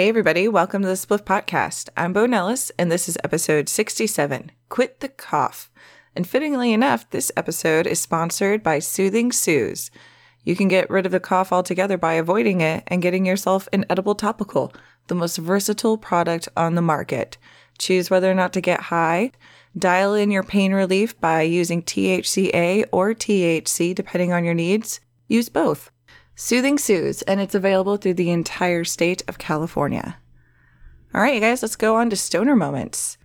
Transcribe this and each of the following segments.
Hey, everybody, welcome to the Spliff Podcast. I'm Bo Nellis, and this is episode 67 Quit the Cough. And fittingly enough, this episode is sponsored by Soothing Suze. You can get rid of the cough altogether by avoiding it and getting yourself an edible topical, the most versatile product on the market. Choose whether or not to get high. Dial in your pain relief by using THCA or THC, depending on your needs. Use both. Soothing Suze, and it's available through the entire state of California. All right, you guys, let's go on to stoner moments.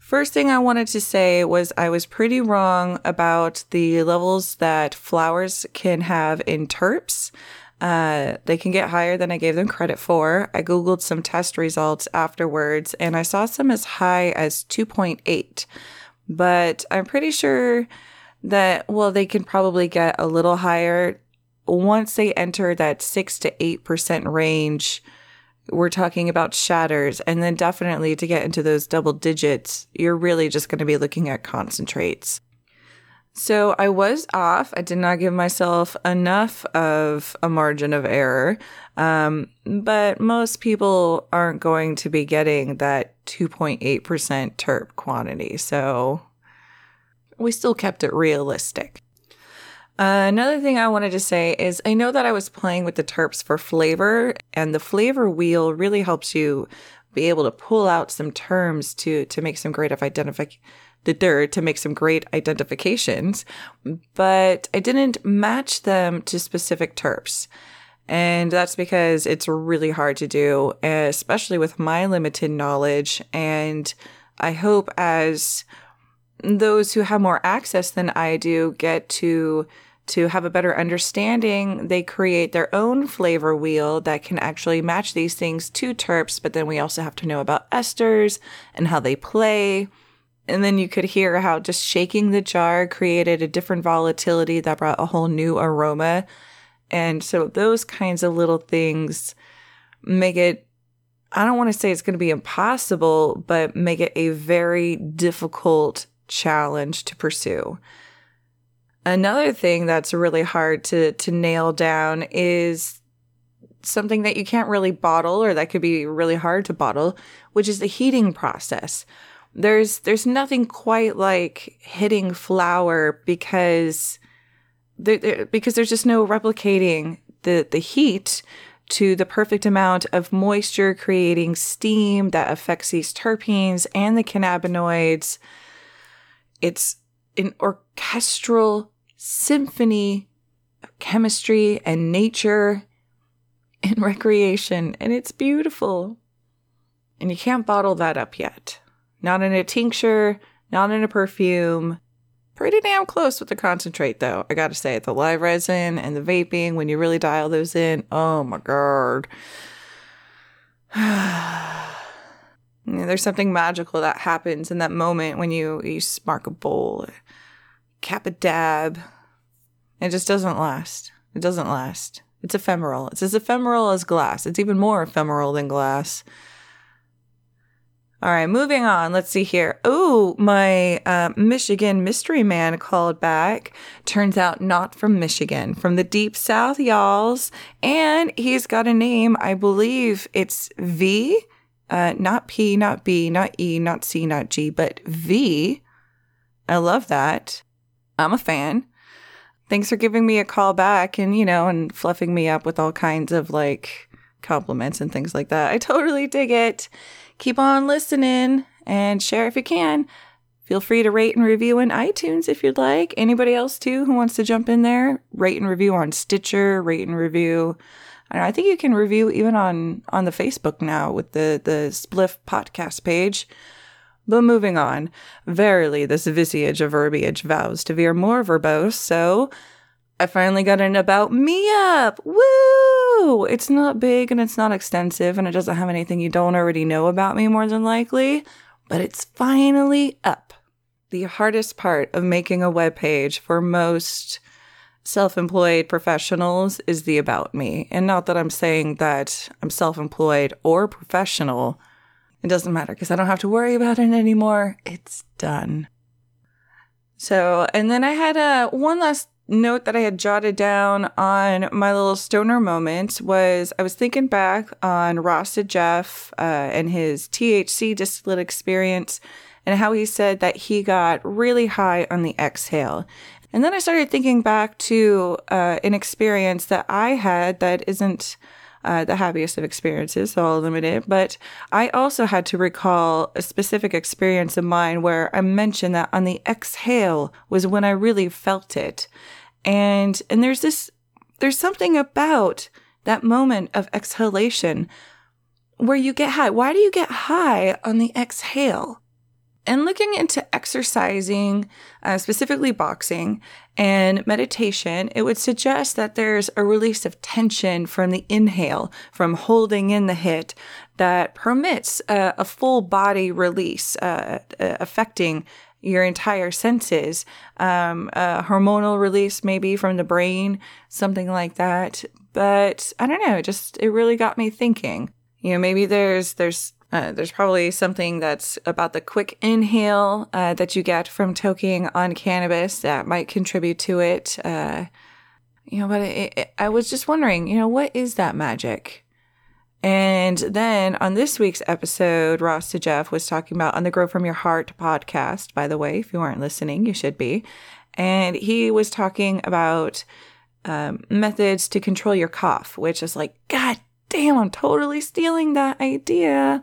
First thing I wanted to say was I was pretty wrong about the levels that flowers can have in terps. Uh, they can get higher than I gave them credit for. I Googled some test results afterwards and I saw some as high as 2.8. But I'm pretty sure that, well, they can probably get a little higher once they enter that 6 to 8% range, we're talking about shatters. And then definitely to get into those double digits, you're really just going to be looking at concentrates. So I was off. I did not give myself enough of a margin of error. Um, but most people aren't going to be getting that 2.8% terp quantity. So we still kept it realistic. Another thing I wanted to say is I know that I was playing with the terps for flavor, and the flavor wheel really helps you be able to pull out some terms to to make some great identify the to make some great identifications, but I didn't match them to specific terps. And that's because it's really hard to do, especially with my limited knowledge. And I hope as those who have more access than I do get to to have a better understanding, they create their own flavor wheel that can actually match these things to terps, but then we also have to know about esters and how they play. And then you could hear how just shaking the jar created a different volatility that brought a whole new aroma. And so those kinds of little things make it, I don't want to say it's going to be impossible, but make it a very difficult challenge to pursue. Another thing that's really hard to to nail down is something that you can't really bottle or that could be really hard to bottle, which is the heating process. There's there's nothing quite like hitting flower because there, there, because there's just no replicating the the heat to the perfect amount of moisture creating steam that affects these terpenes and the cannabinoids. It's an orchestral symphony of chemistry and nature and recreation, and it's beautiful. And you can't bottle that up yet. Not in a tincture, not in a perfume. Pretty damn close with the concentrate, though. I gotta say, the live resin and the vaping, when you really dial those in, oh my god. There's something magical that happens in that moment when you, you spark a bowl cap a dab. It just doesn't last. It doesn't last. It's ephemeral. It's as ephemeral as glass. It's even more ephemeral than glass. All right, moving on. Let's see here. Oh, my uh, Michigan mystery man called back. Turns out not from Michigan, from the deep south, y'alls. And he's got a name. I believe it's V, uh, not P, not B, not E, not C, not G, but V. I love that. I'm a fan. Thanks for giving me a call back and, you know, and fluffing me up with all kinds of like compliments and things like that. I totally dig it. Keep on listening and share if you can. Feel free to rate and review in iTunes if you'd like. Anybody else too who wants to jump in there, rate and review on Stitcher, rate and review. I, I think you can review even on on the Facebook now with the the Spliff podcast page. But moving on, verily this visage of verbiage vows to veer more verbose, so I finally got an about me up. Woo! It's not big and it's not extensive and it doesn't have anything you don't already know about me more than likely, but it's finally up. The hardest part of making a web page for most self-employed professionals is the about me. And not that I'm saying that I'm self-employed or professional, it doesn't matter because I don't have to worry about it anymore. It's done. So, and then I had a uh, one last note that I had jotted down on my little stoner moment was I was thinking back on Rasta Jeff uh, and his THC distillate experience and how he said that he got really high on the exhale. And then I started thinking back to uh, an experience that I had that isn't uh, the happiest of experiences, so I'll limit it. But I also had to recall a specific experience of mine where I mentioned that on the exhale was when I really felt it. And, and there's this, there's something about that moment of exhalation where you get high. Why do you get high on the exhale? And looking into exercising, uh, specifically boxing and meditation, it would suggest that there's a release of tension from the inhale, from holding in the hit, that permits uh, a full body release, uh, uh affecting your entire senses, um, a hormonal release maybe from the brain, something like that. But I don't know, it just it really got me thinking. You know, maybe there's there's uh, there's probably something that's about the quick inhale uh, that you get from toking on cannabis that might contribute to it. Uh, you know, but it, it, I was just wondering, you know, what is that magic? And then on this week's episode, Rasta Jeff was talking about on the Grow From Your Heart podcast. By the way, if you aren't listening, you should be. And he was talking about um, methods to control your cough, which is like, God damn, I'm totally stealing that idea.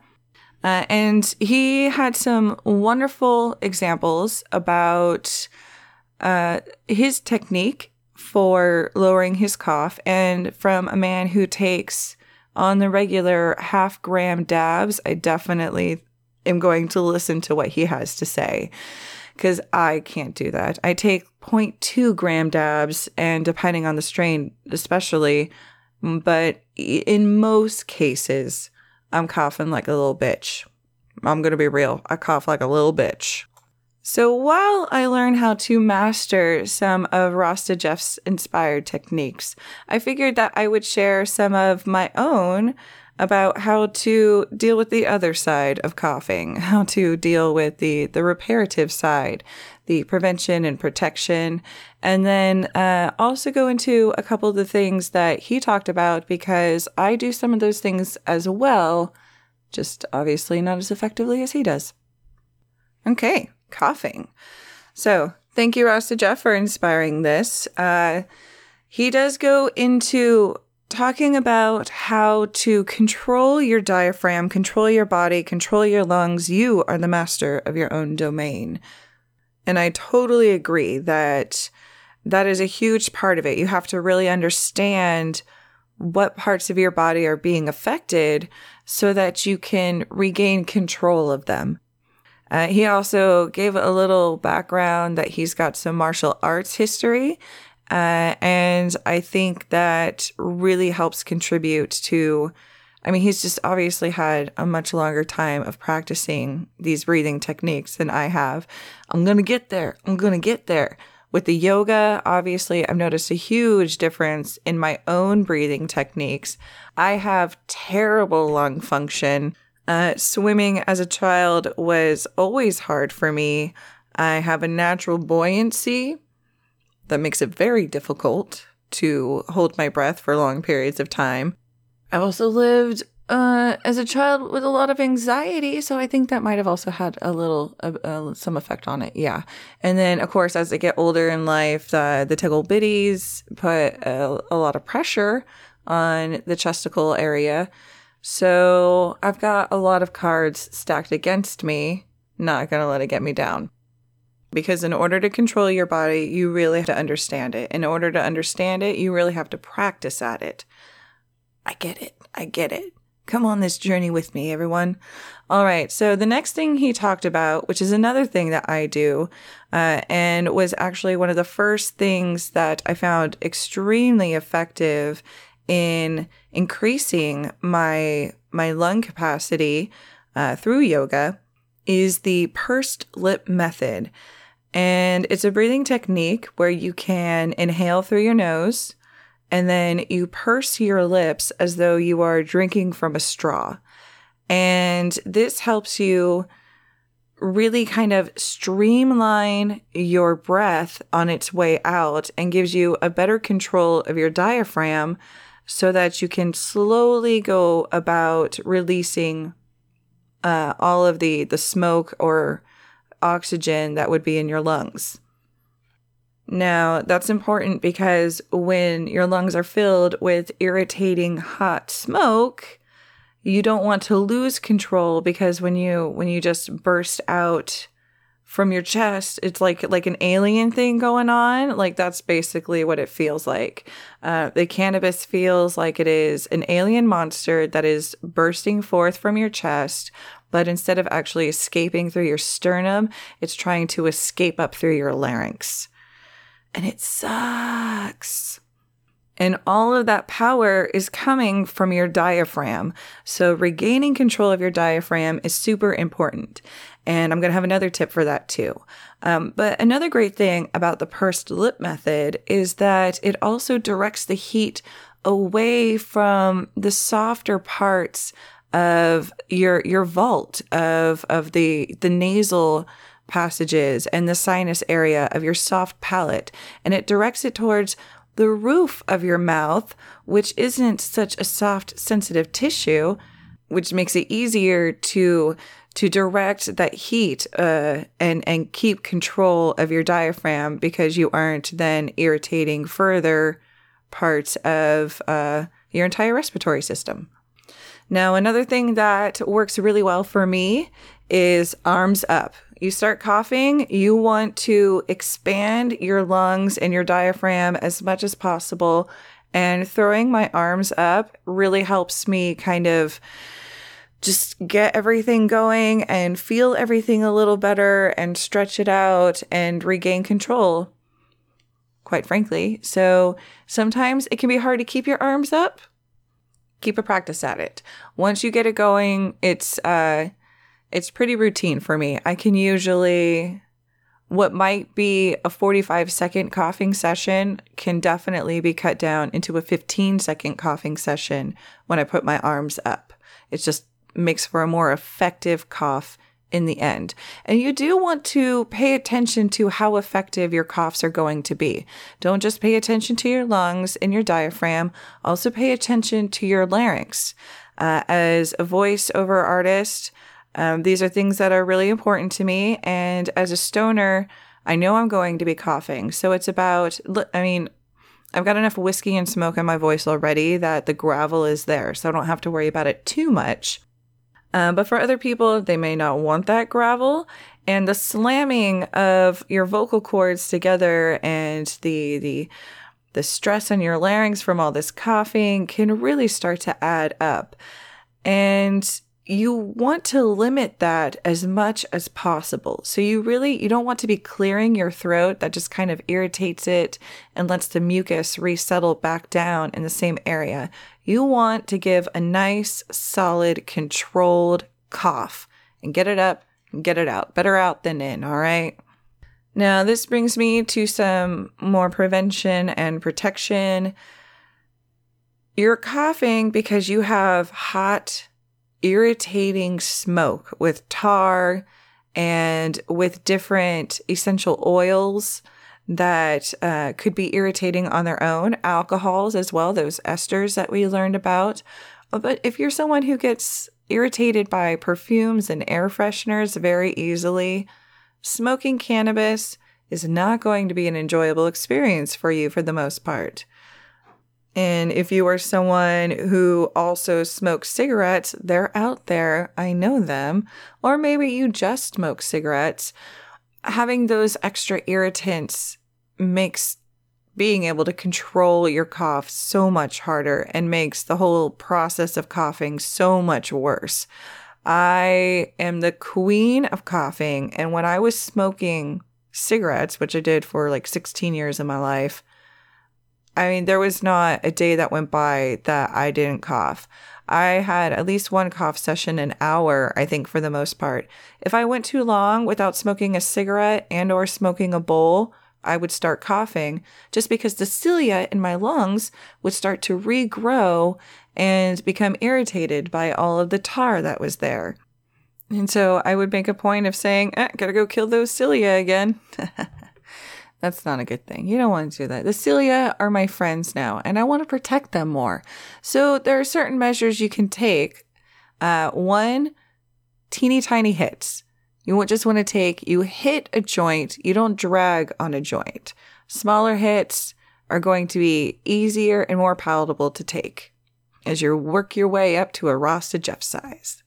Uh, and he had some wonderful examples about uh, his technique for lowering his cough and from a man who takes on the regular half gram dabs. I definitely am going to listen to what he has to say because I can't do that. I take 0.2 gram dabs, and depending on the strain, especially, but in most cases, I'm coughing like a little bitch. I'm going to be real. I cough like a little bitch. So while I learn how to master some of Rasta Jeff's inspired techniques, I figured that I would share some of my own about how to deal with the other side of coughing, how to deal with the, the reparative side, the prevention and protection, and then uh, also go into a couple of the things that he talked about because I do some of those things as well, just obviously not as effectively as he does. Okay, coughing. So thank you, Rasta Jeff, for inspiring this. Uh, he does go into talking about how to control your diaphragm, control your body, control your lungs. You are the master of your own domain. And I totally agree that that is a huge part of it. You have to really understand what parts of your body are being affected so that you can regain control of them. Uh, he also gave a little background that he's got some martial arts history uh, and I think that really helps contribute to. I mean, he's just obviously had a much longer time of practicing these breathing techniques than I have. I'm going to get there. I'm going to get there. With the yoga, obviously, I've noticed a huge difference in my own breathing techniques. I have terrible lung function. Uh, swimming as a child was always hard for me. I have a natural buoyancy, that makes it very difficult to hold my breath for long periods of time. I also lived uh, as a child with a lot of anxiety, so I think that might have also had a little, uh, uh, some effect on it. Yeah, and then of course as I get older in life, the tickle bitties put a, a lot of pressure on the chesticle area. So I've got a lot of cards stacked against me. Not gonna let it get me down because in order to control your body, you really have to understand it. In order to understand it, you really have to practice at it. I get it. I get it. Come on this journey with me, everyone. All right. So the next thing he talked about, which is another thing that I do, uh, and was actually one of the first things that I found extremely effective in increasing my my lung capacity uh, through yoga, is the pursed lip method. And it's a breathing technique where you can inhale through your nose and then you purse your lips as though you are drinking from a straw. And this helps you really kind of streamline your breath on its way out and gives you a better control of your diaphragm so that you can slowly go about releasing uh, all of the, the smoke or oxygen that would be in your lungs. Now, that's important because when your lungs are filled with irritating hot smoke, you don't want to lose control because when you when you just burst out from your chest it's like like an alien thing going on. Like that's basically what it feels like. Uh, the cannabis feels like it is an alien monster that is bursting forth from your chest but instead of actually escaping through your sternum it's trying to escape up through your larynx and it sucks and all of that power is coming from your diaphragm. So regaining control of your diaphragm is super important. And I'm going to have another tip for that too. Um, but another great thing about the pursed lip method is that it also directs the heat away from the softer parts of your your vault of of the the nasal passages and the sinus area of your soft palate and it directs it towards the roof of your mouth, which isn't such a soft, sensitive tissue, which makes it easier to to direct that heat uh, and and keep control of your diaphragm because you aren't then irritating further parts of uh, your entire respiratory system. Now, another thing that works really well for me is arms up you start coughing, you want to expand your lungs and your diaphragm as much as possible. And throwing my arms up really helps me kind of just get everything going and feel everything a little better and stretch it out and regain control, quite frankly. So sometimes it can be hard to keep your arms up. Keep a practice at it. Once you get it going, it's, uh, it's pretty routine for me. I can usually what might be a 45 second coughing session can definitely be cut down into a 15 second coughing session when I put my arms up. It just makes for a more effective cough in the end. And you do want to pay attention to how effective your coughs are going to be. Don't just pay attention to your lungs and your diaphragm, also pay attention to your larynx. Uh, as a voiceover artist, um, these are things that are really important to me. And as a stoner, I know I'm going to be coughing. So it's about, I mean, I've got enough whiskey and smoke in my voice already that the gravel is there. So I don't have to worry about it too much. Um, but for other people, they may not want that gravel. And the slamming of your vocal cords together and the, the, the stress on your larynx from all this coughing can really start to add up. And you want to limit that as much as possible. So you really you don't want to be clearing your throat that just kind of irritates it and lets the mucus resettle back down in the same area. You want to give a nice solid controlled cough and get it up and get it out. Better out than in, all right? Now, this brings me to some more prevention and protection. You're coughing because you have hot irritating smoke with tar and with different essential oils that uh, could be irritating on their own, alcohols as well, those esters that we learned about. But if you're someone who gets irritated by perfumes and air fresheners very easily, smoking cannabis is not going to be an enjoyable experience for you for the most part. And if you are someone who also smokes cigarettes, they're out there. I know them. Or maybe you just smoke cigarettes. Having those extra irritants makes being able to control your cough so much harder and makes the whole process of coughing so much worse. I am the queen of coughing. And when I was smoking cigarettes, which I did for like 16 years of my life, I mean, there was not a day that went by that I didn't cough. I had at least one cough session an hour, I think for the most part. If I went too long without smoking a cigarette and or smoking a bowl, I would start coughing just because the cilia in my lungs would start to regrow and become irritated by all of the tar that was there. And so I would make a point of saying, eh, gotta go kill those cilia again. That's not a good thing. You don't want to do that. The cilia are my friends now, and I want to protect them more. So there are certain measures you can take. Uh, one, teeny tiny hits. You won't just want to take, you hit a joint, you don't drag on a joint. Smaller hits are going to be easier and more palatable to take as you work your way up to a Rasta Jeff size.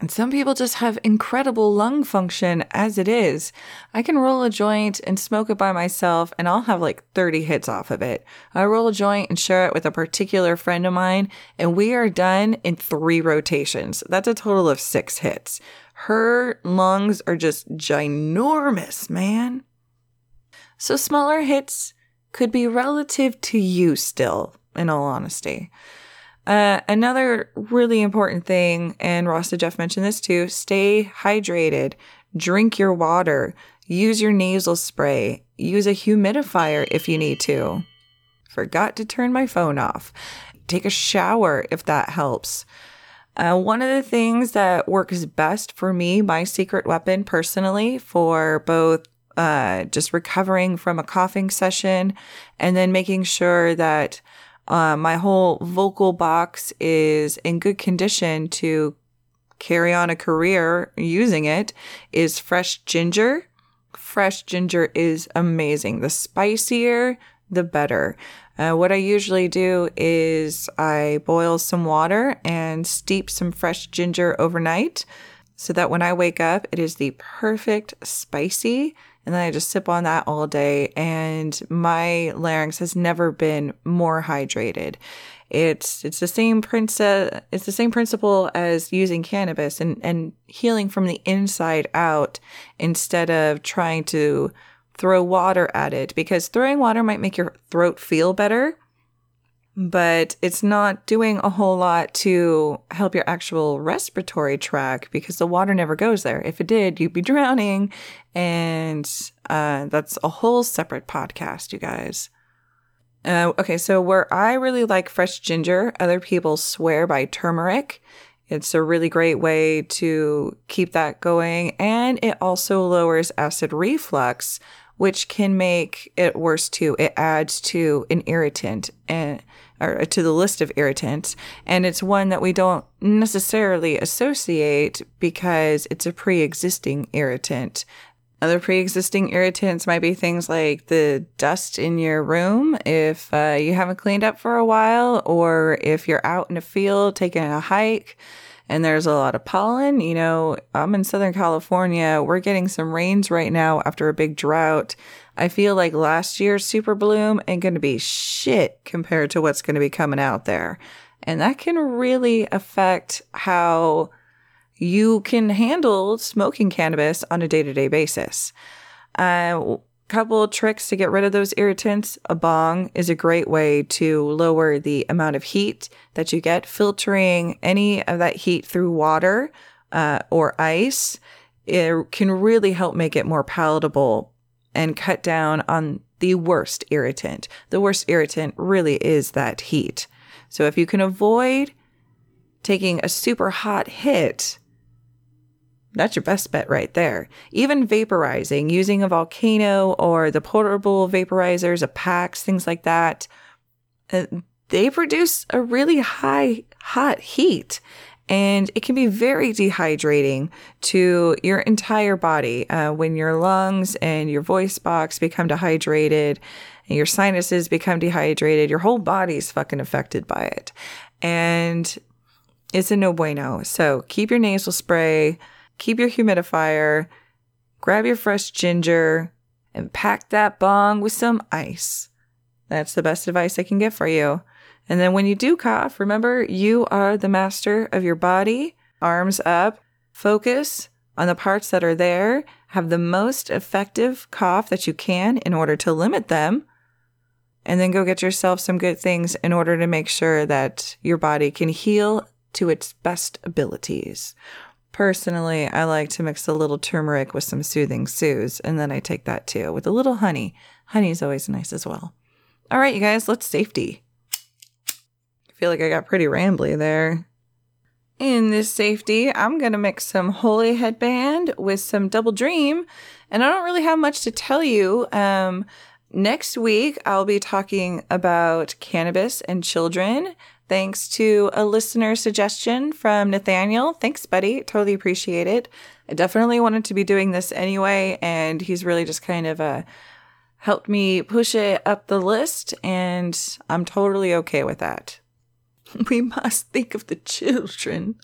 And some people just have incredible lung function as it is. I can roll a joint and smoke it by myself, and I'll have like 30 hits off of it. I roll a joint and share it with a particular friend of mine, and we are done in three rotations. That's a total of six hits. Her lungs are just ginormous, man. So smaller hits could be relative to you still, in all honesty. Uh, another really important thing, and Rasta Jeff mentioned this too stay hydrated, drink your water, use your nasal spray, use a humidifier if you need to. Forgot to turn my phone off. Take a shower if that helps. Uh, one of the things that works best for me, my secret weapon personally, for both uh, just recovering from a coughing session and then making sure that uh, my whole vocal box is in good condition to carry on a career using it is fresh ginger. Fresh ginger is amazing. The spicier, the better. Uh, what I usually do is I boil some water and steep some fresh ginger overnight so that when I wake up, it is the perfect spicy and then I just sip on that all day. And my larynx has never been more hydrated. It's it's the same principle. It's the same principle as using cannabis and and healing from the inside out instead of trying to throw water at it because throwing water might make your throat feel better but it's not doing a whole lot to help your actual respiratory tract because the water never goes there. If it did, you'd be drowning. And uh, that's a whole separate podcast, you guys. Uh, okay, so where I really like fresh ginger, other people swear by turmeric. It's a really great way to keep that going. And it also lowers acid reflux, which can make it worse too. It adds to an irritant and or to the list of irritants, and it's one that we don't necessarily associate because it's a pre-existing irritant. Other pre-existing irritants might be things like the dust in your room if uh, you haven't cleaned up for a while, or if you're out in a field taking a hike and there's a lot of pollen. You know, I'm in Southern California. We're getting some rains right now after a big drought. I feel like last year's super bloom ain't going to be shit compared to what's going to be coming out there. And that can really affect how you can handle smoking cannabis on a day to day basis. Uh, couple tricks to get rid of those irritants. A bong is a great way to lower the amount of heat that you get. Filtering any of that heat through water uh, or ice it can really help make it more palatable and cut down on the worst irritant. The worst irritant really is that heat. So if you can avoid taking a super hot hit, that's your best bet right there. Even vaporizing, using a volcano or the portable vaporizers, a PAX, things like that, uh, they produce a really high hot heat and it can be very dehydrating to your entire body uh, when your lungs and your voice box become dehydrated and your sinuses become dehydrated. Your whole body's fucking affected by it. And it's a no bueno. So keep your nasal spray, keep your humidifier, grab your fresh ginger, and pack that bong with some ice. That's the best advice I can get for you. And then when you do cough, remember you are the master of your body. Arms up, focus on the parts that are there, have the most effective cough that you can in order to limit them. And then go get yourself some good things in order to make sure that your body can heal to its best abilities. Personally, I like to mix a little turmeric with some soothing soothes, and then I take that too with a little honey. Honey is always nice as well. All right, you guys, let's safety I feel like I got pretty rambly there. In this safety, I'm going to mix some Holy Headband with some Double Dream. And I don't really have much to tell you. Um, next week, I'll be talking about cannabis and children thanks to a listener suggestion from Nathaniel. Thanks, buddy. Totally appreciate it. I definitely wanted to be doing this anyway, and he's really just kind of uh, helped me push it up the list, and I'm totally okay with that. We must think of the children.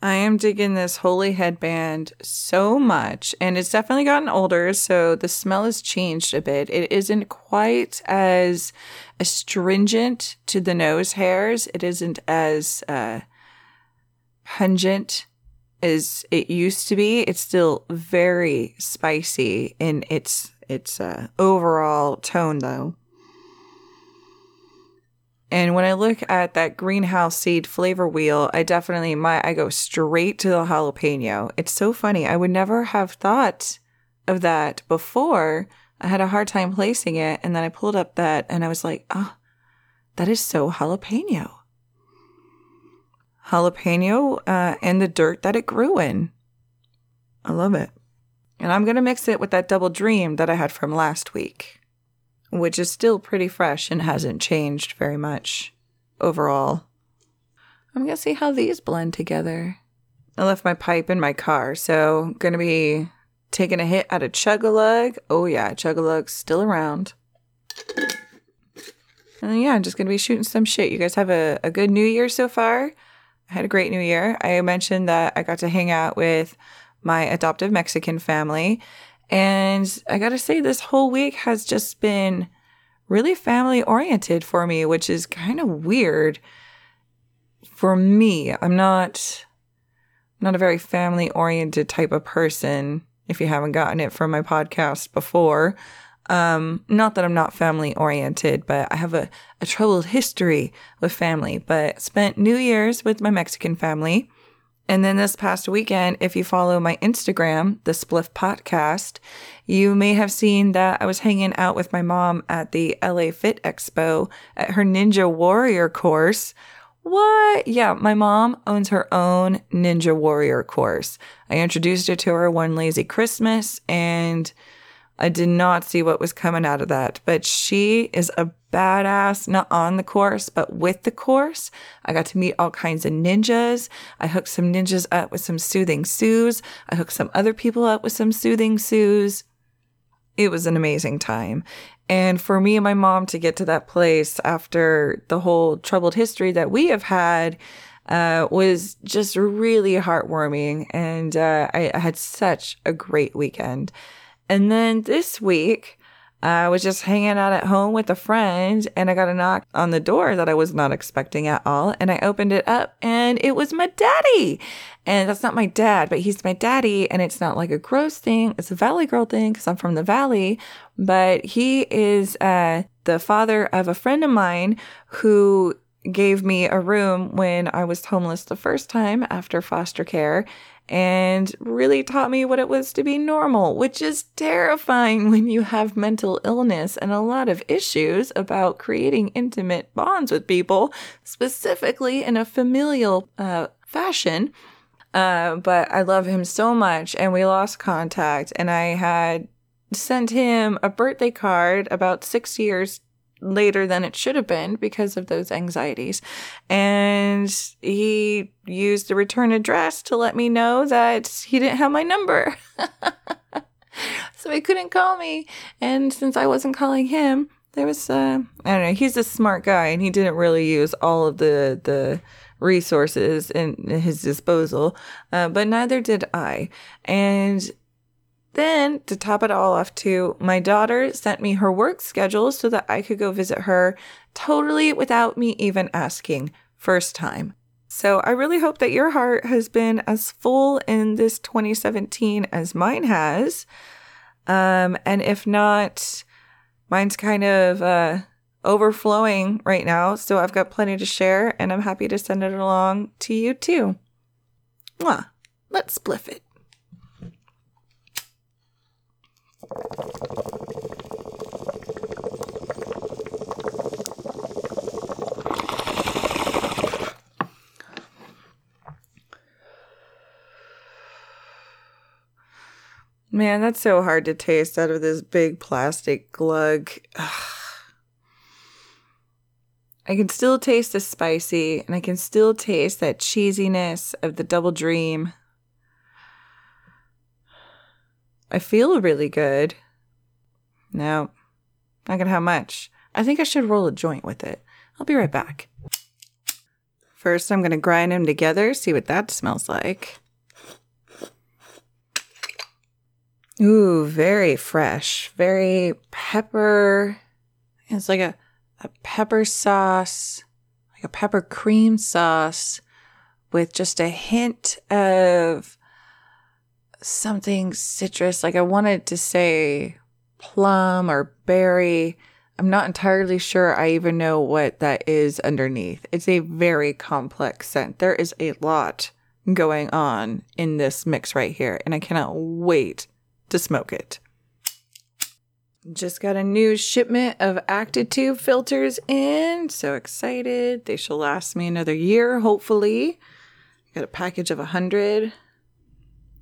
I am digging this holy headband so much, and it's definitely gotten older, so the smell has changed a bit. It isn't quite as astringent to the nose hairs, it isn't as uh, pungent as it used to be. It's still very spicy in its its uh, overall tone, though. And when I look at that greenhouse seed flavor wheel, I definitely my I go straight to the jalapeno. It's so funny. I would never have thought of that before. I had a hard time placing it, and then I pulled up that and I was like, "Ah, oh, that is so jalapeno." Jalapeno uh, and the dirt that it grew in. I love it. And I'm going to mix it with that double dream that I had from last week which is still pretty fresh and hasn't changed very much overall. I'm gonna see how these blend together. I left my pipe in my car, so gonna be taking a hit out of Chug-a-Lug. Oh yeah, Chug-a-Lug's still around. And yeah, I'm just gonna be shooting some shit. You guys have a, a good new year so far? I had a great new year. I mentioned that I got to hang out with my adoptive Mexican family and I got to say, this whole week has just been really family oriented for me, which is kind of weird for me. I'm not not a very family oriented type of person if you haven't gotten it from my podcast before. Um, not that I'm not family oriented, but I have a, a troubled history with family, but spent New Year's with my Mexican family. And then this past weekend, if you follow my Instagram, the Spliff Podcast, you may have seen that I was hanging out with my mom at the LA Fit Expo at her Ninja Warrior course. What? Yeah, my mom owns her own Ninja Warrior course. I introduced it to her one lazy Christmas and I did not see what was coming out of that, but she is a badass, not on the course, but with the course. I got to meet all kinds of ninjas. I hooked some ninjas up with some soothing Sues. I hooked some other people up with some soothing Sues. It was an amazing time. And for me and my mom to get to that place after the whole troubled history that we have had, uh, was just really heartwarming. And uh, I, I had such a great weekend. And then this week, I was just hanging out at home with a friend and I got a knock on the door that I was not expecting at all. And I opened it up and it was my daddy. And that's not my dad, but he's my daddy. And it's not like a gross thing. It's a Valley Girl thing because I'm from the Valley. But he is uh, the father of a friend of mine who gave me a room when I was homeless the first time after foster care and really taught me what it was to be normal, which is terrifying when you have mental illness and a lot of issues about creating intimate bonds with people, specifically in a familial uh, fashion. Uh, but I love him so much, and we lost contact, and I had sent him a birthday card about six years later than it should have been because of those anxieties. And he used the return address to let me know that he didn't have my number. so he couldn't call me. And since I wasn't calling him, there was uh, I don't know, he's a smart guy and he didn't really use all of the the resources in his disposal, uh, but neither did I. And then, to top it all off, too, my daughter sent me her work schedule so that I could go visit her totally without me even asking. First time. So, I really hope that your heart has been as full in this 2017 as mine has. Um, and if not, mine's kind of uh, overflowing right now. So, I've got plenty to share, and I'm happy to send it along to you too. Mwah. Let's spliff it. Man, that's so hard to taste out of this big plastic glug. Ugh. I can still taste the spicy and I can still taste that cheesiness of the double dream I feel really good. No, not gonna have much. I think I should roll a joint with it. I'll be right back. First, I'm gonna grind them together, see what that smells like. Ooh, very fresh, very pepper. It's like a, a pepper sauce, like a pepper cream sauce with just a hint of something citrus. Like I wanted to say plum or berry. I'm not entirely sure I even know what that is underneath. It's a very complex scent. There is a lot going on in this mix right here, and I cannot wait to smoke it. Just got a new shipment of Actitube filters in. So excited. They shall last me another year, hopefully. Got a package of 100.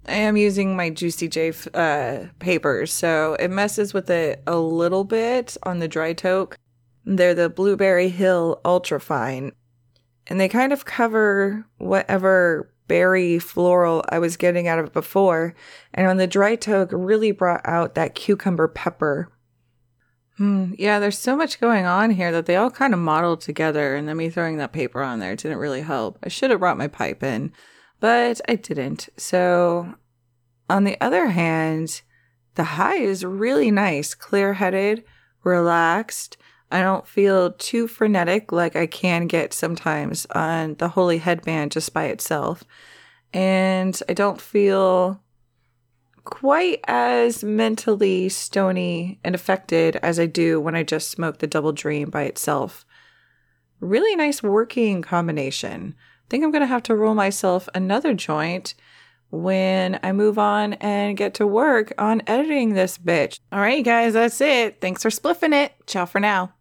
I am using my Juicy J uh, papers, so it messes with it a little bit on the dry toke. They're the Blueberry Hill Ultra Fine, and they kind of cover whatever berry floral I was getting out of it before. And on the dry toke, really brought out that cucumber pepper. Hmm, yeah, there's so much going on here that they all kind of modeled together, and then me throwing that paper on there didn't really help. I should have brought my pipe in, but I didn't. So, on the other hand, the high is really nice, clear headed, relaxed. I don't feel too frenetic like I can get sometimes on the Holy Headband just by itself. And I don't feel quite as mentally stony and affected as I do when I just smoke the Double Dream by itself. Really nice working combination. Think I'm going to have to roll myself another joint when I move on and get to work on editing this bitch. All right, guys, that's it. Thanks for spliffing it. Ciao for now.